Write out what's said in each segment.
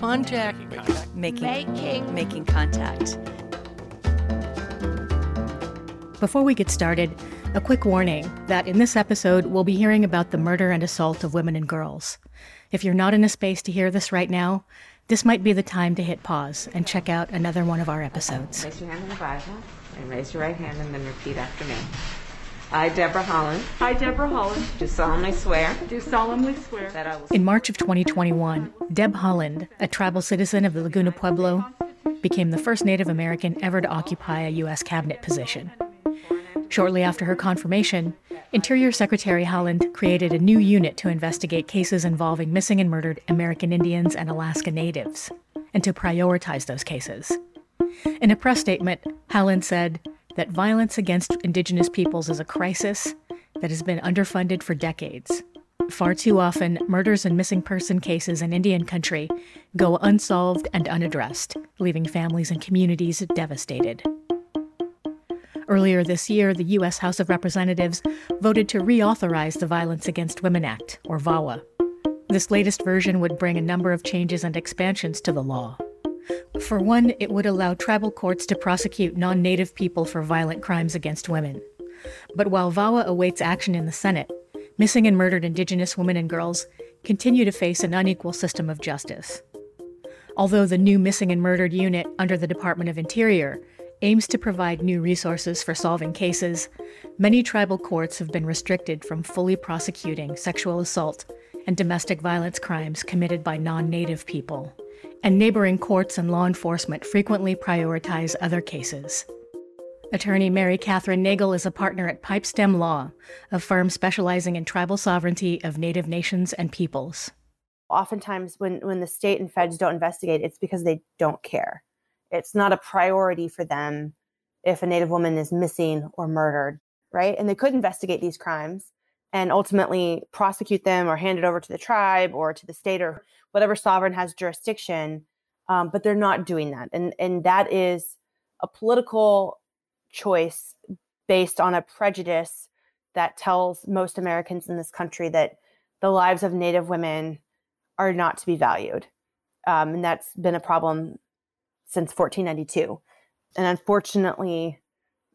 contact. Making, Making. making contact. Before we get started, a quick warning that in this episode, we'll be hearing about the murder and assault of women and girls. If you're not in a space to hear this right now, this might be the time to hit pause and check out another one of our episodes. Raise your hand in the Bible and raise your right hand and then repeat after me. I, Deborah Haaland, I, Deborah Haaland, do solemnly swear do solemnly swear that I will In March of 2021, Deb Haaland, a tribal citizen of the Laguna Pueblo, became the first Native American ever to occupy a U.S. cabinet position. Shortly after her confirmation, Interior Secretary Haaland created a new unit to investigate cases involving missing and murdered American Indians and Alaska Natives, and to prioritize those cases. In a press statement, Haaland said that violence against Indigenous peoples is a crisis that has been underfunded for decades. Far too often, murders and missing person cases in Indian country go unsolved and unaddressed, leaving families and communities devastated. Earlier this year, the U.S. House of Representatives voted to reauthorize the Violence Against Women Act, or VAWA. This latest version would bring a number of changes and expansions to the law. For one, it would allow tribal courts to prosecute non native people for violent crimes against women. But while VAWA awaits action in the Senate, missing and murdered Indigenous women and girls continue to face an unequal system of justice. Although the new Missing and Murdered Unit under the Department of Interior aims to provide new resources for solving cases, many tribal courts have been restricted from fully prosecuting sexual assault and domestic violence crimes committed by non native people. And neighboring courts and law enforcement frequently prioritize other cases. Attorney Mary Kathryn Nagle is a partner at Pipestem Law, a firm specializing in tribal sovereignty of Native nations and peoples. Oftentimes, when, when the state and feds don't investigate, it's because they don't care. It's not a priority for them if a Native woman is missing or murdered, right? And they could investigate these crimes and ultimately prosecute them or hand it over to the tribe or to the state or whatever sovereign has jurisdiction. Um, but they're not doing that. And, and that is a political choice based on a prejudice that tells most Americans in this country that the lives of Native women are not to be valued. Um, and that's been a problem since 1492. And unfortunately,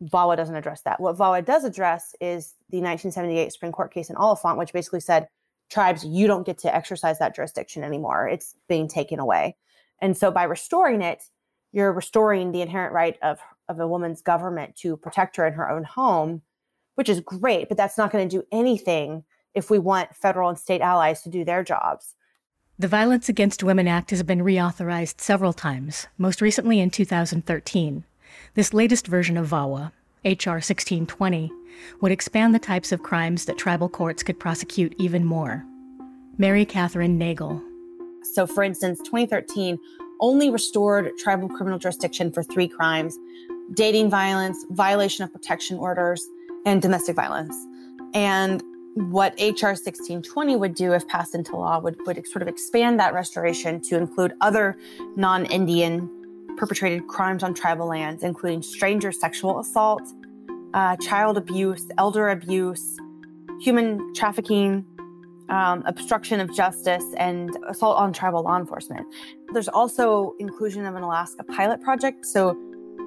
VAWA doesn't address that. What VAWA does address is the 1978 Supreme Court case in Oliphant, which basically said, tribes, you don't get to exercise that jurisdiction anymore. It's being taken away. And so by restoring it, you're restoring the inherent right of, of a woman's government to protect her in her own home, which is great, but that's not going to do anything if we want federal and state allies to do their jobs. The Violence Against Women Act has been reauthorized several times, most recently in 2013. This latest version of VAWA, H.R. 1620, would expand the types of crimes that tribal courts could prosecute even more. Mary Kathryn Nagle. So, for instance, 2013 only restored tribal criminal jurisdiction for three crimes dating violence, violation of protection orders, and domestic violence. And what HR 1620 would do if passed into law would, would sort of expand that restoration to include other non Indian perpetrated crimes on tribal lands, including stranger sexual assault, uh, child abuse, elder abuse, human trafficking, um, obstruction of justice, and assault on tribal law enforcement. There's also inclusion of an Alaska pilot project. So,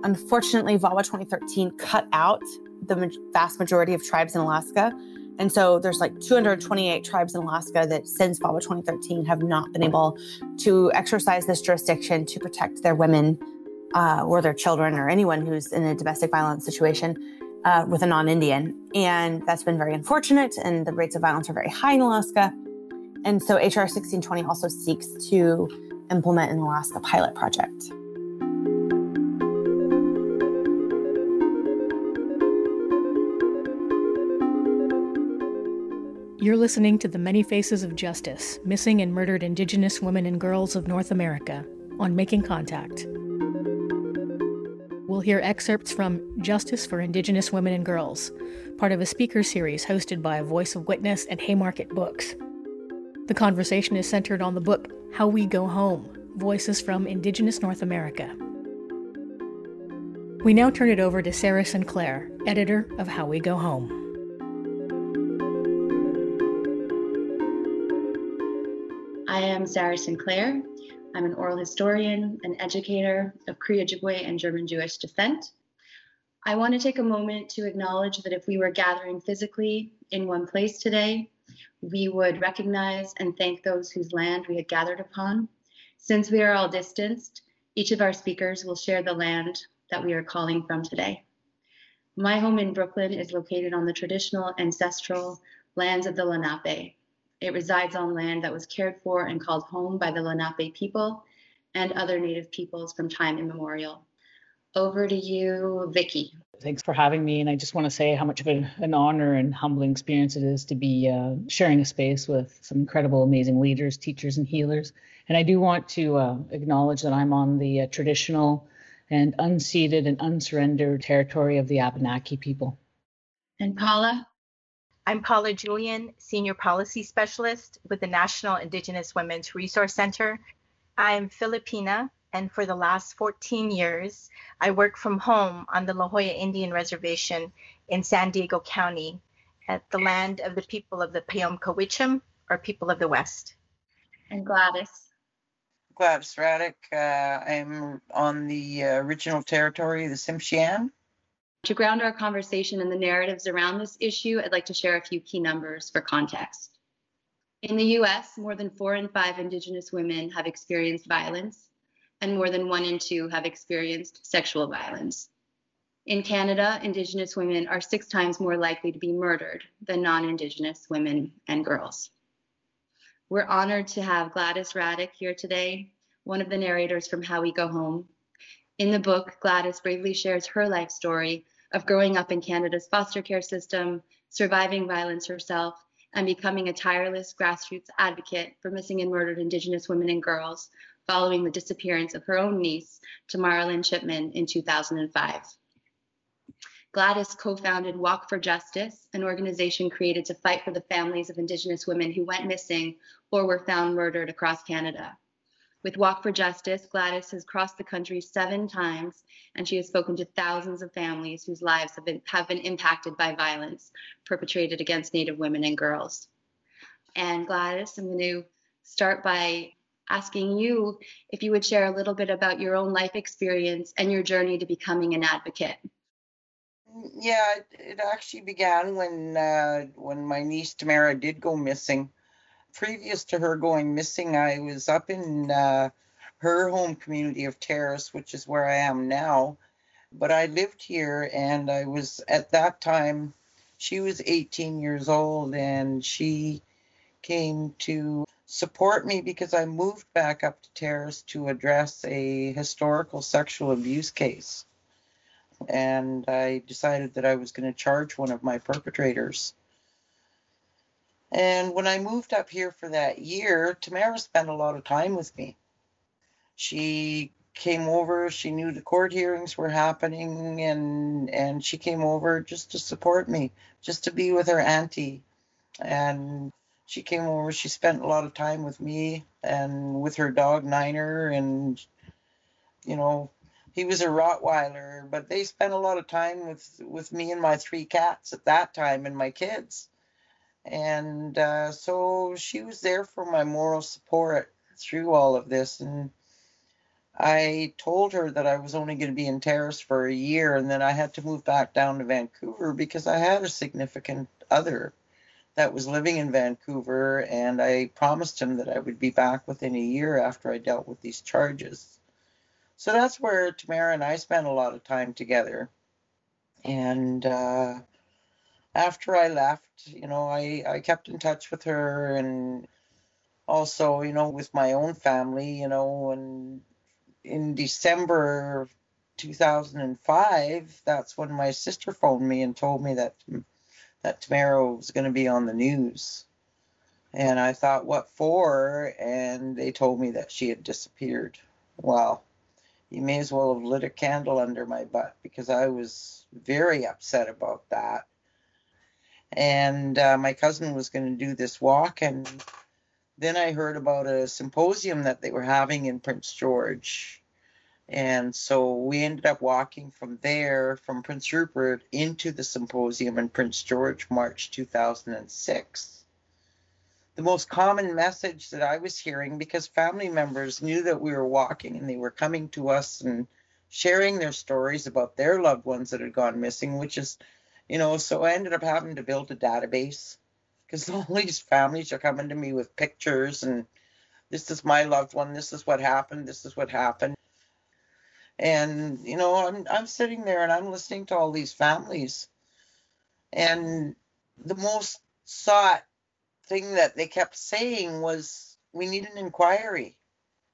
unfortunately, VAWA 2013 cut out the vast majority of tribes in Alaska. And so there's like 228 tribes in Alaska that since VAWA 2013 have not been able to exercise this jurisdiction to protect their women uh, or their children or anyone who's in a domestic violence situation uh, with a non-Indian. And that's been very unfortunate. And the rates of violence are very high in Alaska. And so HR 1620 also seeks to implement an Alaska pilot project. You're listening to The Many Faces of Justice Missing and Murdered Indigenous Women and Girls of North America on Making Contact. We'll hear excerpts from Justice for Indigenous Women and Girls, part of a speaker series hosted by Voice of Witness and Haymarket Books. The conversation is centered on the book How We Go Home Voices from Indigenous North America. We now turn it over to Sara Sinclair, editor of How We Go Home. Sara Sinclair. I'm an oral historian, an educator of Cree Ojibwe and German Jewish descent. I want to take a moment to acknowledge that if we were gathering physically in one place today, we would recognize and thank those whose land we had gathered upon. Since we are all distanced, each of our speakers will share the land that we are calling from today. My home in Brooklyn is located on the traditional ancestral lands of the Lenape. It resides on land that was cared for and called home by the Lenape people and other Native peoples from time immemorial. Over to you, Vicki. Thanks for having me. And I just want to say how much of an, an honor and humbling experience it is to be uh, sharing a space with some incredible, amazing leaders, teachers, and healers. And I do want to uh, acknowledge that I'm on the uh, traditional and unceded and unsurrendered territory of the Abenaki people. And Paula? I'm Paula Julian, Senior Policy Specialist with the National Indigenous Women's Resource Center. I'm Filipina, and for the last 14 years, I work from home on the La Jolla Indian Reservation in San Diego County at the land of the people of the Payom or people of the West. And Gladys. Gladys Radek. Uh, I'm on the uh, original territory of the Tsimshian. To ground our conversation in the narratives around this issue, I'd like to share a few key numbers for context. In the US, more than four in five Indigenous women have experienced violence, and more than one in two have experienced sexual violence. In Canada, Indigenous women are six times more likely to be murdered than non Indigenous women and girls. We're honored to have Gladys Radek here today, one of the narrators from How We Go Home, in the book, Gladys bravely shares her life story of growing up in Canada's foster care system, surviving violence herself, and becoming a tireless grassroots advocate for missing and murdered Indigenous women and girls following the disappearance of her own niece, Tamara Lynn Chipman, in 2005. Gladys co founded Walk for Justice, an organization created to fight for the families of Indigenous women who went missing or were found murdered across Canada. With Walk for Justice, Gladys has crossed the country seven times, and she has spoken to thousands of families whose lives have been, have been impacted by violence perpetrated against Native women and girls. And Gladys, I'm going to start by asking you if you would share a little bit about your own life experience and your journey to becoming an advocate. Yeah, it, actually began when uh, when my niece Tamara did go missing previous to her going missing, I was up in uh, her home community of Terrace, which is where I am now. But I lived here, and I was at that time, she was 18 years old, and she came to support me because I moved back up to Terrace to address a historical sexual abuse case. And I decided that I was going to charge one of my perpetrators. And when I moved up here for that year, Tamara spent a lot of time with me. She came over, she knew the court hearings were happening and and she came over just to support me, just to be with her auntie. And she came over, she spent a lot of time with me and with her dog Niner and you know, he was a Rottweiler, but they spent a lot of time with with me and my three cats at that time and my kids and uh, so she was there for my moral support through all of this. And I told her that I was only going to be in Terrace for a year and then I had to move back down to Vancouver because I had a significant other that was living in Vancouver. And I promised him that I would be back within a year after I dealt with these charges. So that's where Tamara and I spent a lot of time together. And uh, after I left, you know, I, I kept in touch with her and also, you know, with my own family, you know, and in December 2005, that's when my sister phoned me and told me that that Tamara was going to be on the news. And I thought, what for? And they told me that she had disappeared. Well, you may as well have lit a candle under my butt because I was very upset about that and uh, my cousin was going to do this walk and then i heard about a symposium that they were having in prince george. And so we ended up walking from there from prince rupert into the symposium in prince george march 2006 the most common message that I was hearing because family members knew that we were walking and they were coming to us and sharing their stories about their loved ones that had gone missing, which is, you know, so I ended up having to build a database because all these families are coming to me with pictures and this is my loved one, this is what happened, this is what happened. And, you know, I'm, I'm sitting there and I'm listening to all these families. And the most sought thing that they kept saying was, we need an inquiry.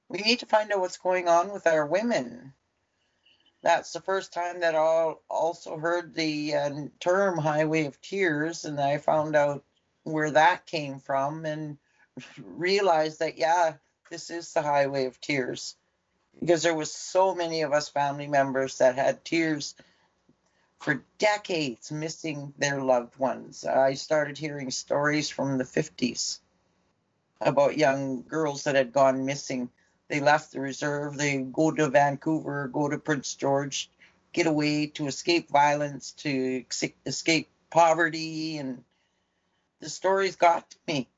We need to find out what's going on with our women. That's the first time that I also heard the uh, term highway of tears, and I found out where that came from and realized that, yeah, this is the highway of tears because there was so many of us family members that had tears for decades missing their loved ones. I started hearing stories from the 50s about young girls that had gone missing. They left the reserve, they go to Vancouver, go to Prince George, get away to escape violence, to escape poverty, and the stories got to me.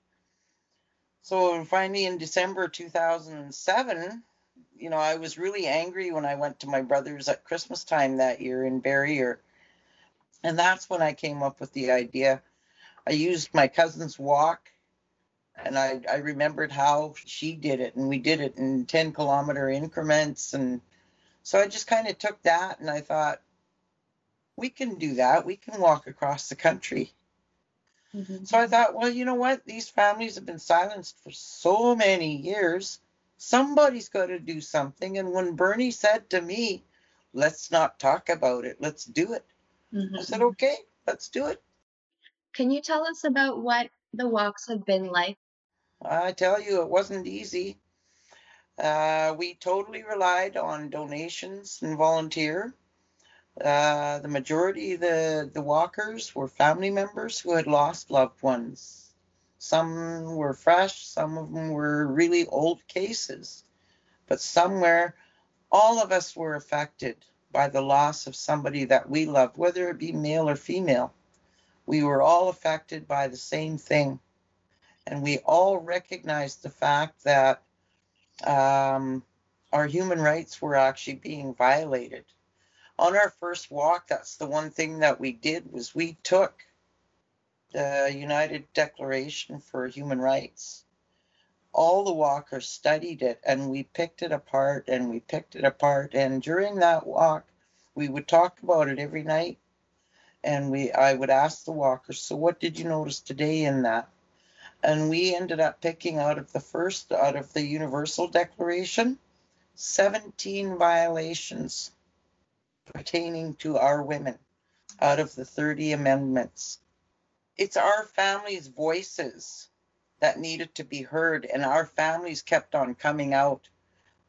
So finally, in December 2007, you know, I was really angry when I went to my brother's at Christmas time that year in Barrier. And that's when I came up with the idea. I used my cousin's walk and I, I remembered how she did it and we did it in 10 kilometer increments. And so I just kind of took that and I thought, we can do that. We can walk across the country. Mm-hmm. So I thought, well, you know what? These families have been silenced for so many years. Somebody's got to do something. And when Bernie said to me, let's not talk about it, let's do it, mm-hmm. I said, okay, let's do it. Can you tell us about what the walks have been like? I tell you, it wasn't easy. Uh, we totally relied on donations and volunteer. Uh, the majority of the, the walkers were family members who had lost loved ones. Some were fresh, some of them were really old cases. But somewhere, all of us were affected by the loss of somebody that we loved, whether it be male or female. We were all affected by the same thing. And we all recognized the fact that um, our human rights were actually being violated on our first walk, that's the one thing that we did was we took the United Declaration for Human Rights. All the walkers studied it and we picked it apart and we picked it apart. And during that walk, we would talk about it every night. And we I would ask the walkers, so what did you notice today in that? And we ended up picking out of the first out of the Universal Declaration 17 violations pertaining to our women out of the 30 amendments. It's our families' voices that needed to be heard, and our families kept on coming out.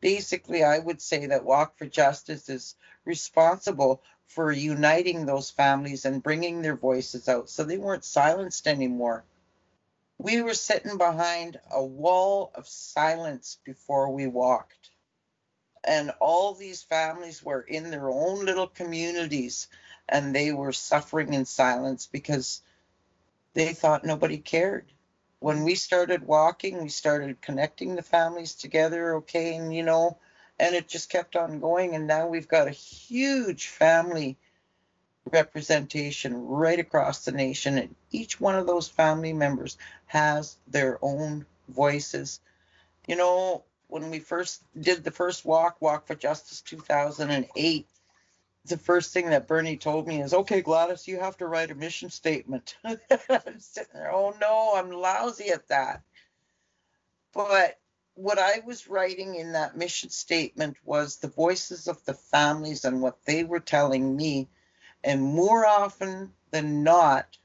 Basically, I would say that Walk for Justice is responsible for uniting those families and bringing their voices out so they weren't silenced anymore. We were sitting behind a wall of silence before we walked and all these families were in their own little communities and they were suffering in silence because they thought nobody cared. When we started walking, we started connecting the families together, okay, and you know, and it just kept on going. And now we've got a huge family representation right across the nation, and each one of those family members has their own voices. You know, when we first did the first walk, Walk for Justice 2008, the first thing that Bernie told me is, okay, Gladys, you have to write a mission statement. I'm sitting there, oh no, I'm lousy at that. But what I was writing in that mission statement was the voices of the families and what they were telling me. And more often than not,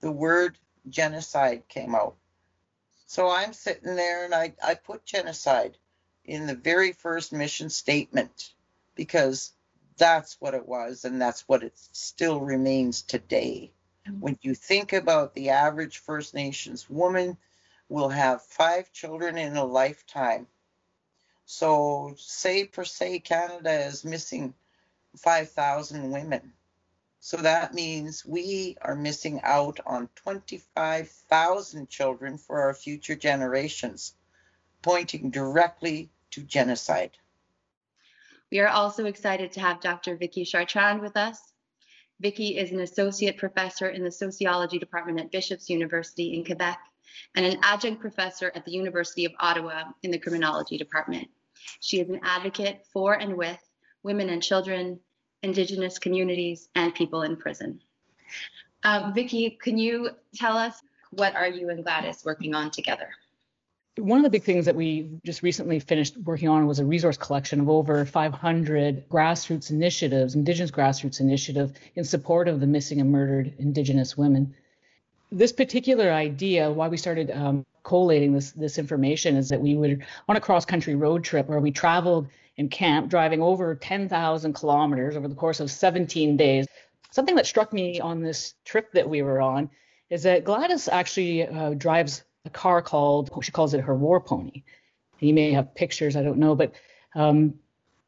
the word genocide came out. So I'm sitting there and I, I put genocide in the very first mission statement because that's what it was and that's what it still remains today. Mm-hmm. When you think about the average First Nations woman will have five children in a lifetime. So say per se Canada is missing 5,000 women. So that means we are missing out on 25,000 children for our future generations, pointing directly to genocide. We are also excited to have Dr. Vicki Chartrand with us. Vicki is an associate professor in the sociology department at Bishop's University in Quebec and an adjunct professor at the University of Ottawa in the criminology department. She is an advocate for and with women and children, Indigenous communities, and people in prison. Um, Vicki, can you tell us what are you and Gladys working on together? One of the big things that we just recently finished working on was a resource collection of over 500 grassroots initiatives, Indigenous grassroots initiative in support of the missing and murdered Indigenous women. This particular idea, why we started um, collating this this information, is that we were on a cross country road trip where we traveled and camp, driving over 10,000 kilometers over the course of 17 days. Something that struck me on this trip that we were on is that Gladys actually uh, drives a car called she calls it her war pony. You may have pictures, I don't know, but um,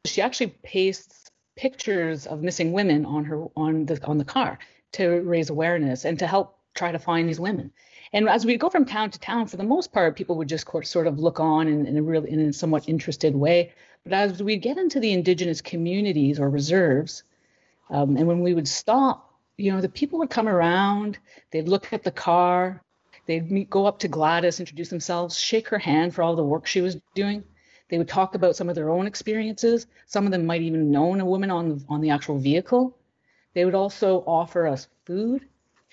she actually pastes pictures of missing women on her on the on the car to raise awareness and to help try to find these women. And as we go from town to town, for the most part, people would just sort of look on in, in a real in a somewhat interested way. But as we get into the indigenous communities or reserves, um, and when we would stop, you know, the people would come around, they'd look at the car, They'd meet, go up to Gladys, introduce themselves, shake her hand for all the work she was doing. They would talk about some of their own experiences. Some of them might even known a woman on on the actual vehicle. They would also offer us food.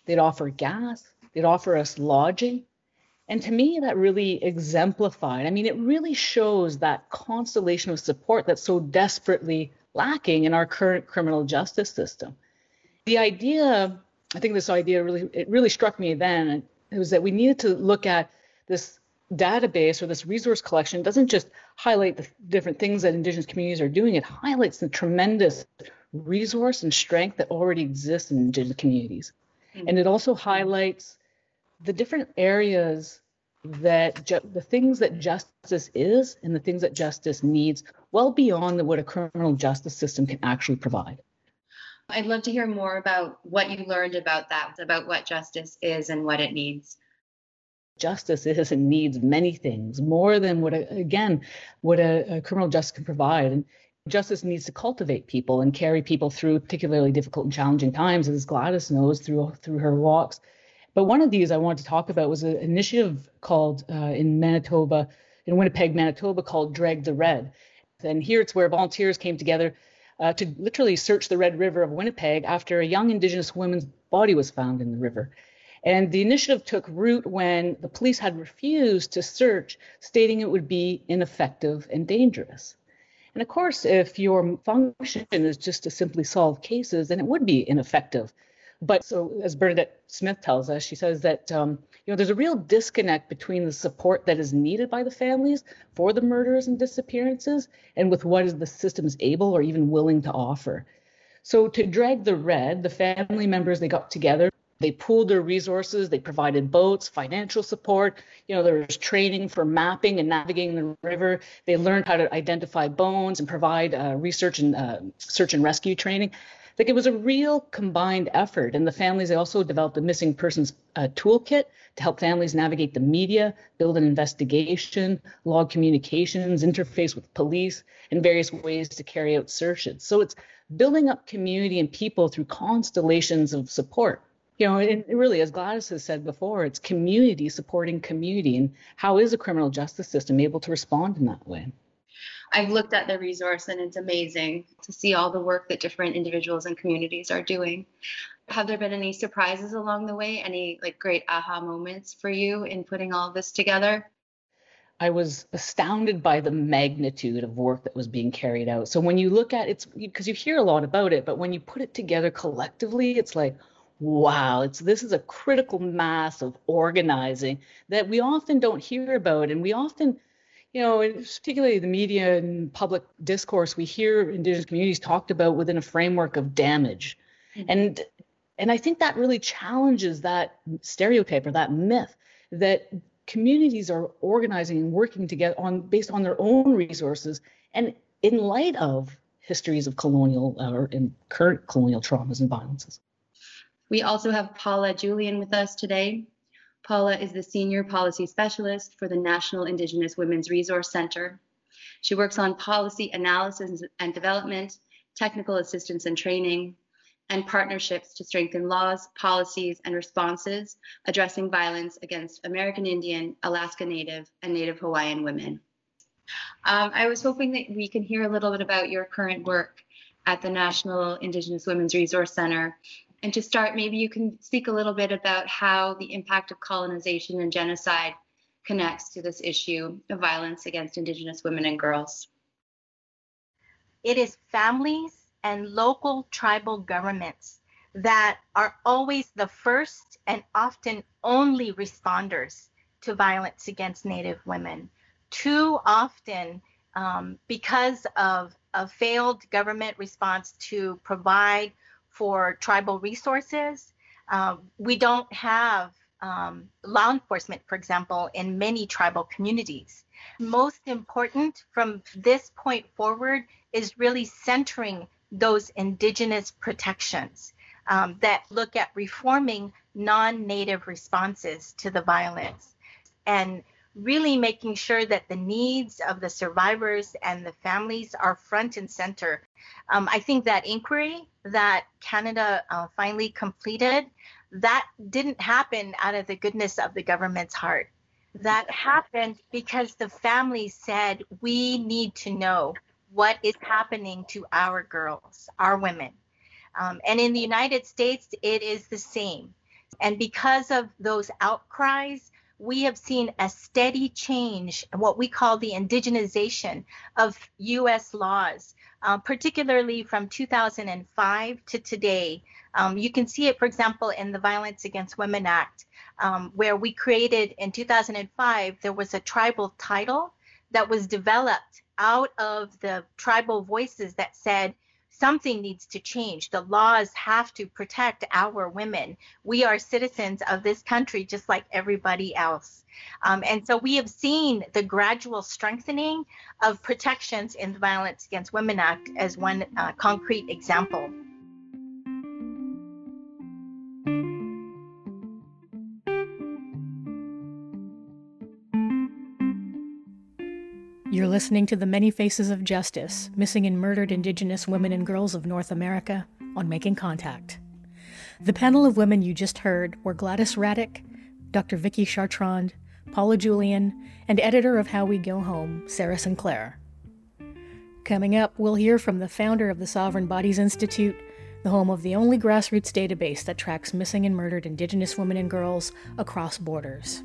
They'd offer gas. They'd offer us lodging. And to me, that really exemplified. I mean, it really shows that constellation of support that's so desperately lacking in our current criminal justice system. The idea, I think this idea really, it really struck me then it was that we needed to look at this database or this resource collection it doesn't just highlight the different things that indigenous communities are doing it highlights the tremendous resource and strength that already exists in indigenous communities mm-hmm. and it also highlights the different areas that ju- the things that justice is and the things that justice needs well beyond what a criminal justice system can actually provide I'd love to hear more about what you learned about that, about what justice is and what it needs. Justice is and needs many things more than what, a, again, what a, a criminal justice can provide. And justice needs to cultivate people and carry people through particularly difficult and challenging times, as Gladys knows through through her walks. But one of these I wanted to talk about was an initiative called uh, in Manitoba, in Winnipeg, Manitoba, called Drag the Red. And here it's where volunteers came together uh, to literally search the Red River of Winnipeg after a young Indigenous woman's body was found in the river. And the initiative took root when the police had refused to search, stating it would be ineffective and dangerous. And of course, if your function is just to simply solve cases, then it would be ineffective. But so, as Bernadette Smith tells us, she says that um, you know, there's a real disconnect between the support that is needed by the families for the murders and disappearances and with what is the system is able or even willing to offer. So to drag the red, the family members they got together, they pooled their resources, they provided boats, financial support, you know, there was training for mapping and navigating the river. They learned how to identify bones and provide uh, research and uh, search and rescue training like it was a real combined effort. And the families, they also developed a missing persons uh, toolkit to help families navigate the media, build an investigation, log communications, interface with police, and various ways to carry out searches. So it's building up community and people through constellations of support. You know, and really, as Gladys has said before, it's community supporting community. And how is a criminal justice system able to respond in that way? I've looked at the resource and it's amazing to see all the work that different individuals and communities are doing. Have there been any surprises along the way? Any like great aha moments for you in putting all this together? I was astounded by the magnitude of work that was being carried out. So when you look at it, because you hear a lot about it, but when you put it together collectively, it's like, wow, it's this is a critical mass of organizing that we often don't hear about, and we often you know, particularly the media and public discourse, we hear Indigenous communities talked about within a framework of damage, mm-hmm. and and I think that really challenges that stereotype or that myth that communities are organizing and working together on based on their own resources and in light of histories of colonial uh, or in current colonial traumas and violences. We also have Paula Julian with us today. Paula is the Senior Policy Specialist for the National Indigenous Women's Resource Center. She works on policy analysis and development, technical assistance and training, and partnerships to strengthen laws, policies, and responses addressing violence against American Indian, Alaska Native, and Native Hawaiian women. Um, I was hoping that we can hear a little bit about your current work at the National Indigenous Women's Resource Center. And to start, maybe you can speak a little bit about how the impact of colonization and genocide connects to this issue of violence against Indigenous women and girls. It is families and local tribal governments that are always the first and often only responders to violence against Native women. Too often, um, because of a failed government response to provide for tribal resources, um, we don't have um, law enforcement, for example, in many tribal communities. Most important from this point forward is really centering those indigenous protections um, that look at reforming non native responses to the violence and really making sure that the needs of the survivors and the families are front and center. Um, I think that inquiry that Canada uh, finally completed, that didn't happen out of the goodness of the government's heart. That happened because the families said, we need to know what is happening to our girls, our women. Um, and in the United States, it is the same. And because of those outcries, we have seen a steady change, what we call the indigenization of US laws, uh, particularly from 2005 to today. Um, you can see it, for example, in the Violence Against Women Act, um, where we created in 2005, there was a tribal title that was developed out of the tribal voices that said something needs to change. The laws have to protect our women. We are citizens of this country just like everybody else. Um, and so we have seen the gradual strengthening of protections in the Violence Against Women Act as one uh, concrete example. Listening to The Many Faces of Justice Missing and Murdered Indigenous Women and Girls of North America on Making Contact. The panel of women you just heard were Gladys Radek, Dr. Vicki Chartrand, Paula Julian, and editor of How We Go Home, Sara Sinclair. Coming up, we'll hear from the founder of the Sovereign Bodies Institute, the home of the only grassroots database that tracks missing and murdered Indigenous women and girls across borders.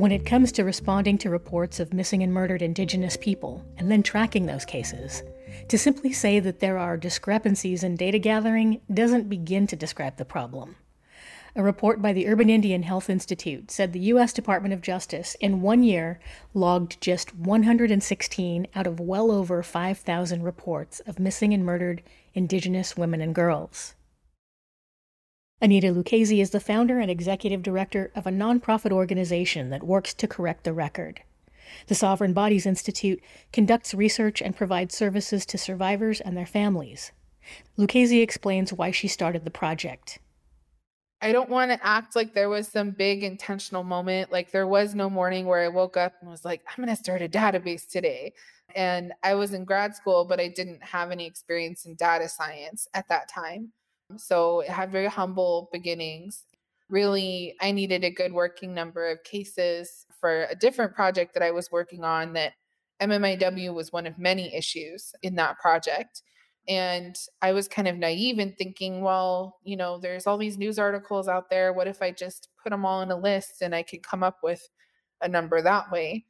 When it comes to responding to reports of missing and murdered Indigenous people and then tracking those cases, to simply say that there are discrepancies in data gathering doesn't begin to describe the problem. A report by the Urban Indian Health Institute said the U.S. Department of Justice in one year logged just 116 out of well over 5,000 reports of missing and murdered Indigenous women and girls. Annita Lucchesi is the founder and executive director of a nonprofit organization that works to correct the record. The Sovereign Bodies Institute conducts research and provides services to survivors and their families. Lucchesi explains why she started the project. I don't want to act like there was some big intentional moment. Like there was no morning where I woke up and was like, I'm going to start a database today. And I was in grad school, but I didn't have any experience in data science at that time. So it had very humble beginnings. Really, I needed a good working number of cases for a different project that I was working on that MMIW was one of many issues in that project. And I was kind of naive in thinking, well, you know, there's all these news articles out there. What if I just put them all in a list and I could come up with a number that way?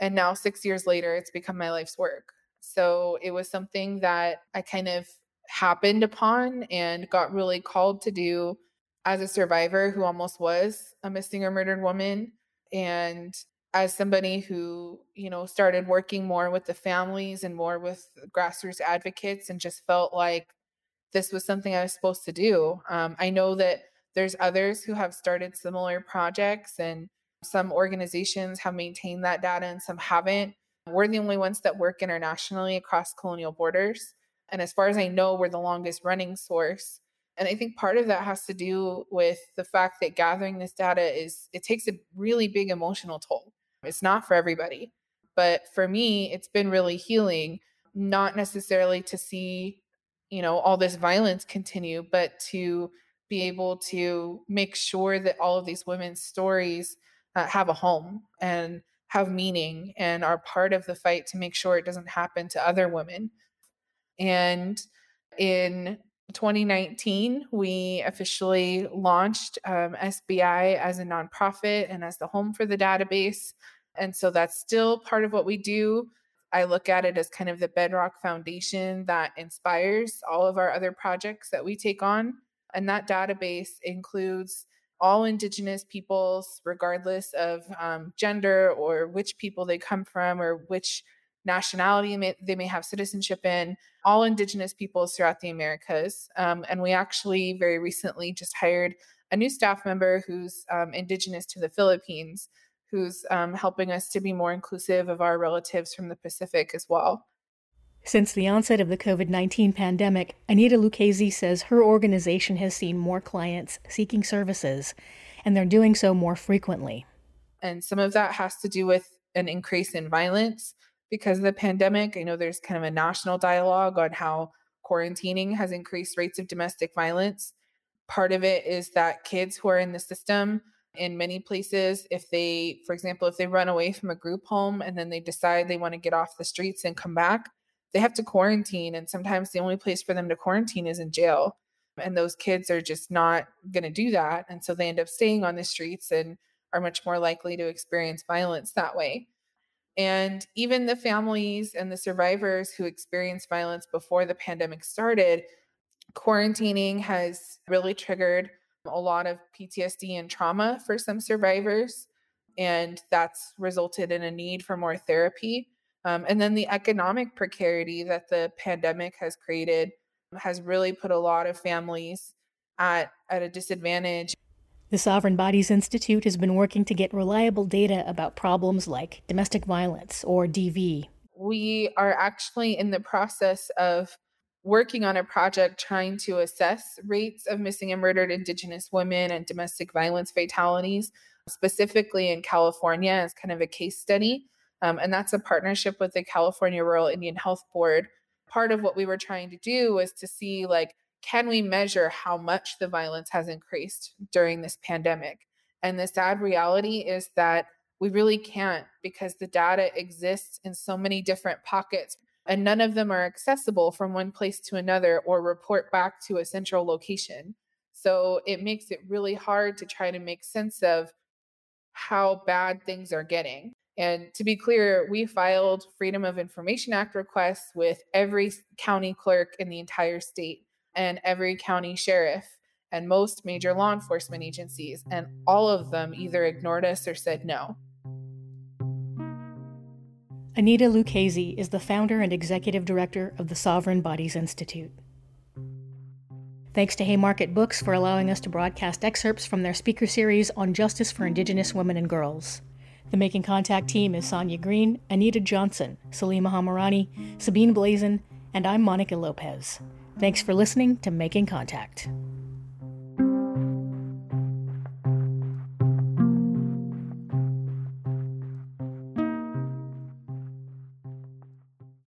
And now, six years later, it's become my life's work. So it was something that I kind of happened upon and got really called to do as a survivor who almost was a missing or murdered woman and as somebody who you know started working more with the families and more with grassroots advocates and just felt like this was something i was supposed to do um, i know that there's others who have started similar projects and Some organizations have maintained that data and some haven't. We're the only ones that work internationally across colonial borders. And as far as I know, we're the longest running source. And I think part of that has to do with the fact that gathering this data is, it takes a really big emotional toll. It's not for everybody. But for me, it's been really healing, not necessarily to see, you know, all this violence continue, but to be able to make sure that all of these women's stories uh, have a home and have meaning and are part of the fight to make sure it doesn't happen to other women. And in 2019, we officially launched um, SBI as a nonprofit and as the home for the database. And so that's still part of what we do. I look at it as kind of the bedrock foundation that inspires all of our other projects that we take on. And that database includes all Indigenous peoples, regardless of um, gender or which people they come from or which nationality may, they may have citizenship in, all Indigenous peoples throughout the Americas. Um, and we actually very recently just hired a new staff member who's um, Indigenous to the Philippines, who's um, helping us to be more inclusive of our relatives from the Pacific as well. Since the onset of the COVID 19 pandemic, Annita Lucchesi says her organization has seen more clients seeking services, and they're doing so more frequently. And some of that has to do with an increase in violence because of the pandemic. I know there's kind of a national dialogue on how quarantining has increased rates of domestic violence. Part of it is that kids who are in the system in many places, if they, for example, if they run away from a group home and then they decide they want to get off the streets and come back, they have to quarantine. And sometimes the only place for them to quarantine is in jail. And those kids are just not going to do that. And so they end up staying on the streets and are much more likely to experience violence that way. And even the families and the survivors who experienced violence before the pandemic started, quarantining has really triggered a lot of PTSD and trauma for some survivors. And that's resulted in a need for more therapy. Um, and then the economic precarity that the pandemic has created has really put a lot of families at, at a disadvantage. The Sovereign Bodies Institute has been working to get reliable data about problems like domestic violence or DV. We are actually in the process of working on a project trying to assess rates of missing and murdered Indigenous women and domestic violence fatalities, specifically in California, as kind of a case study. Um, and that's a partnership with the California Rural Indian Health Board. Part of what we were trying to do was to see, like, can we measure how much the violence has increased during this pandemic? And the sad reality is that we really can't because the data exists in so many different pockets and none of them are accessible from one place to another or report back to a central location. So it makes it really hard to try to make sense of how bad things are getting. And to be clear, we filed Freedom of Information Act requests with every county clerk in the entire state and every county sheriff and most major law enforcement agencies, and all of them either ignored us or said no. Annita Lucchesi is the founder and executive director of the Sovereign Bodies Institute. Thanks to Haymarket Books for allowing us to broadcast excerpts from their speaker series on justice for Indigenous women and girls. The Making Contact team is Sonia Green, Anita Johnson, Salima Hamirani, Sabine Blazin, and I'm Monica Lopez. Thanks for listening to Making Contact.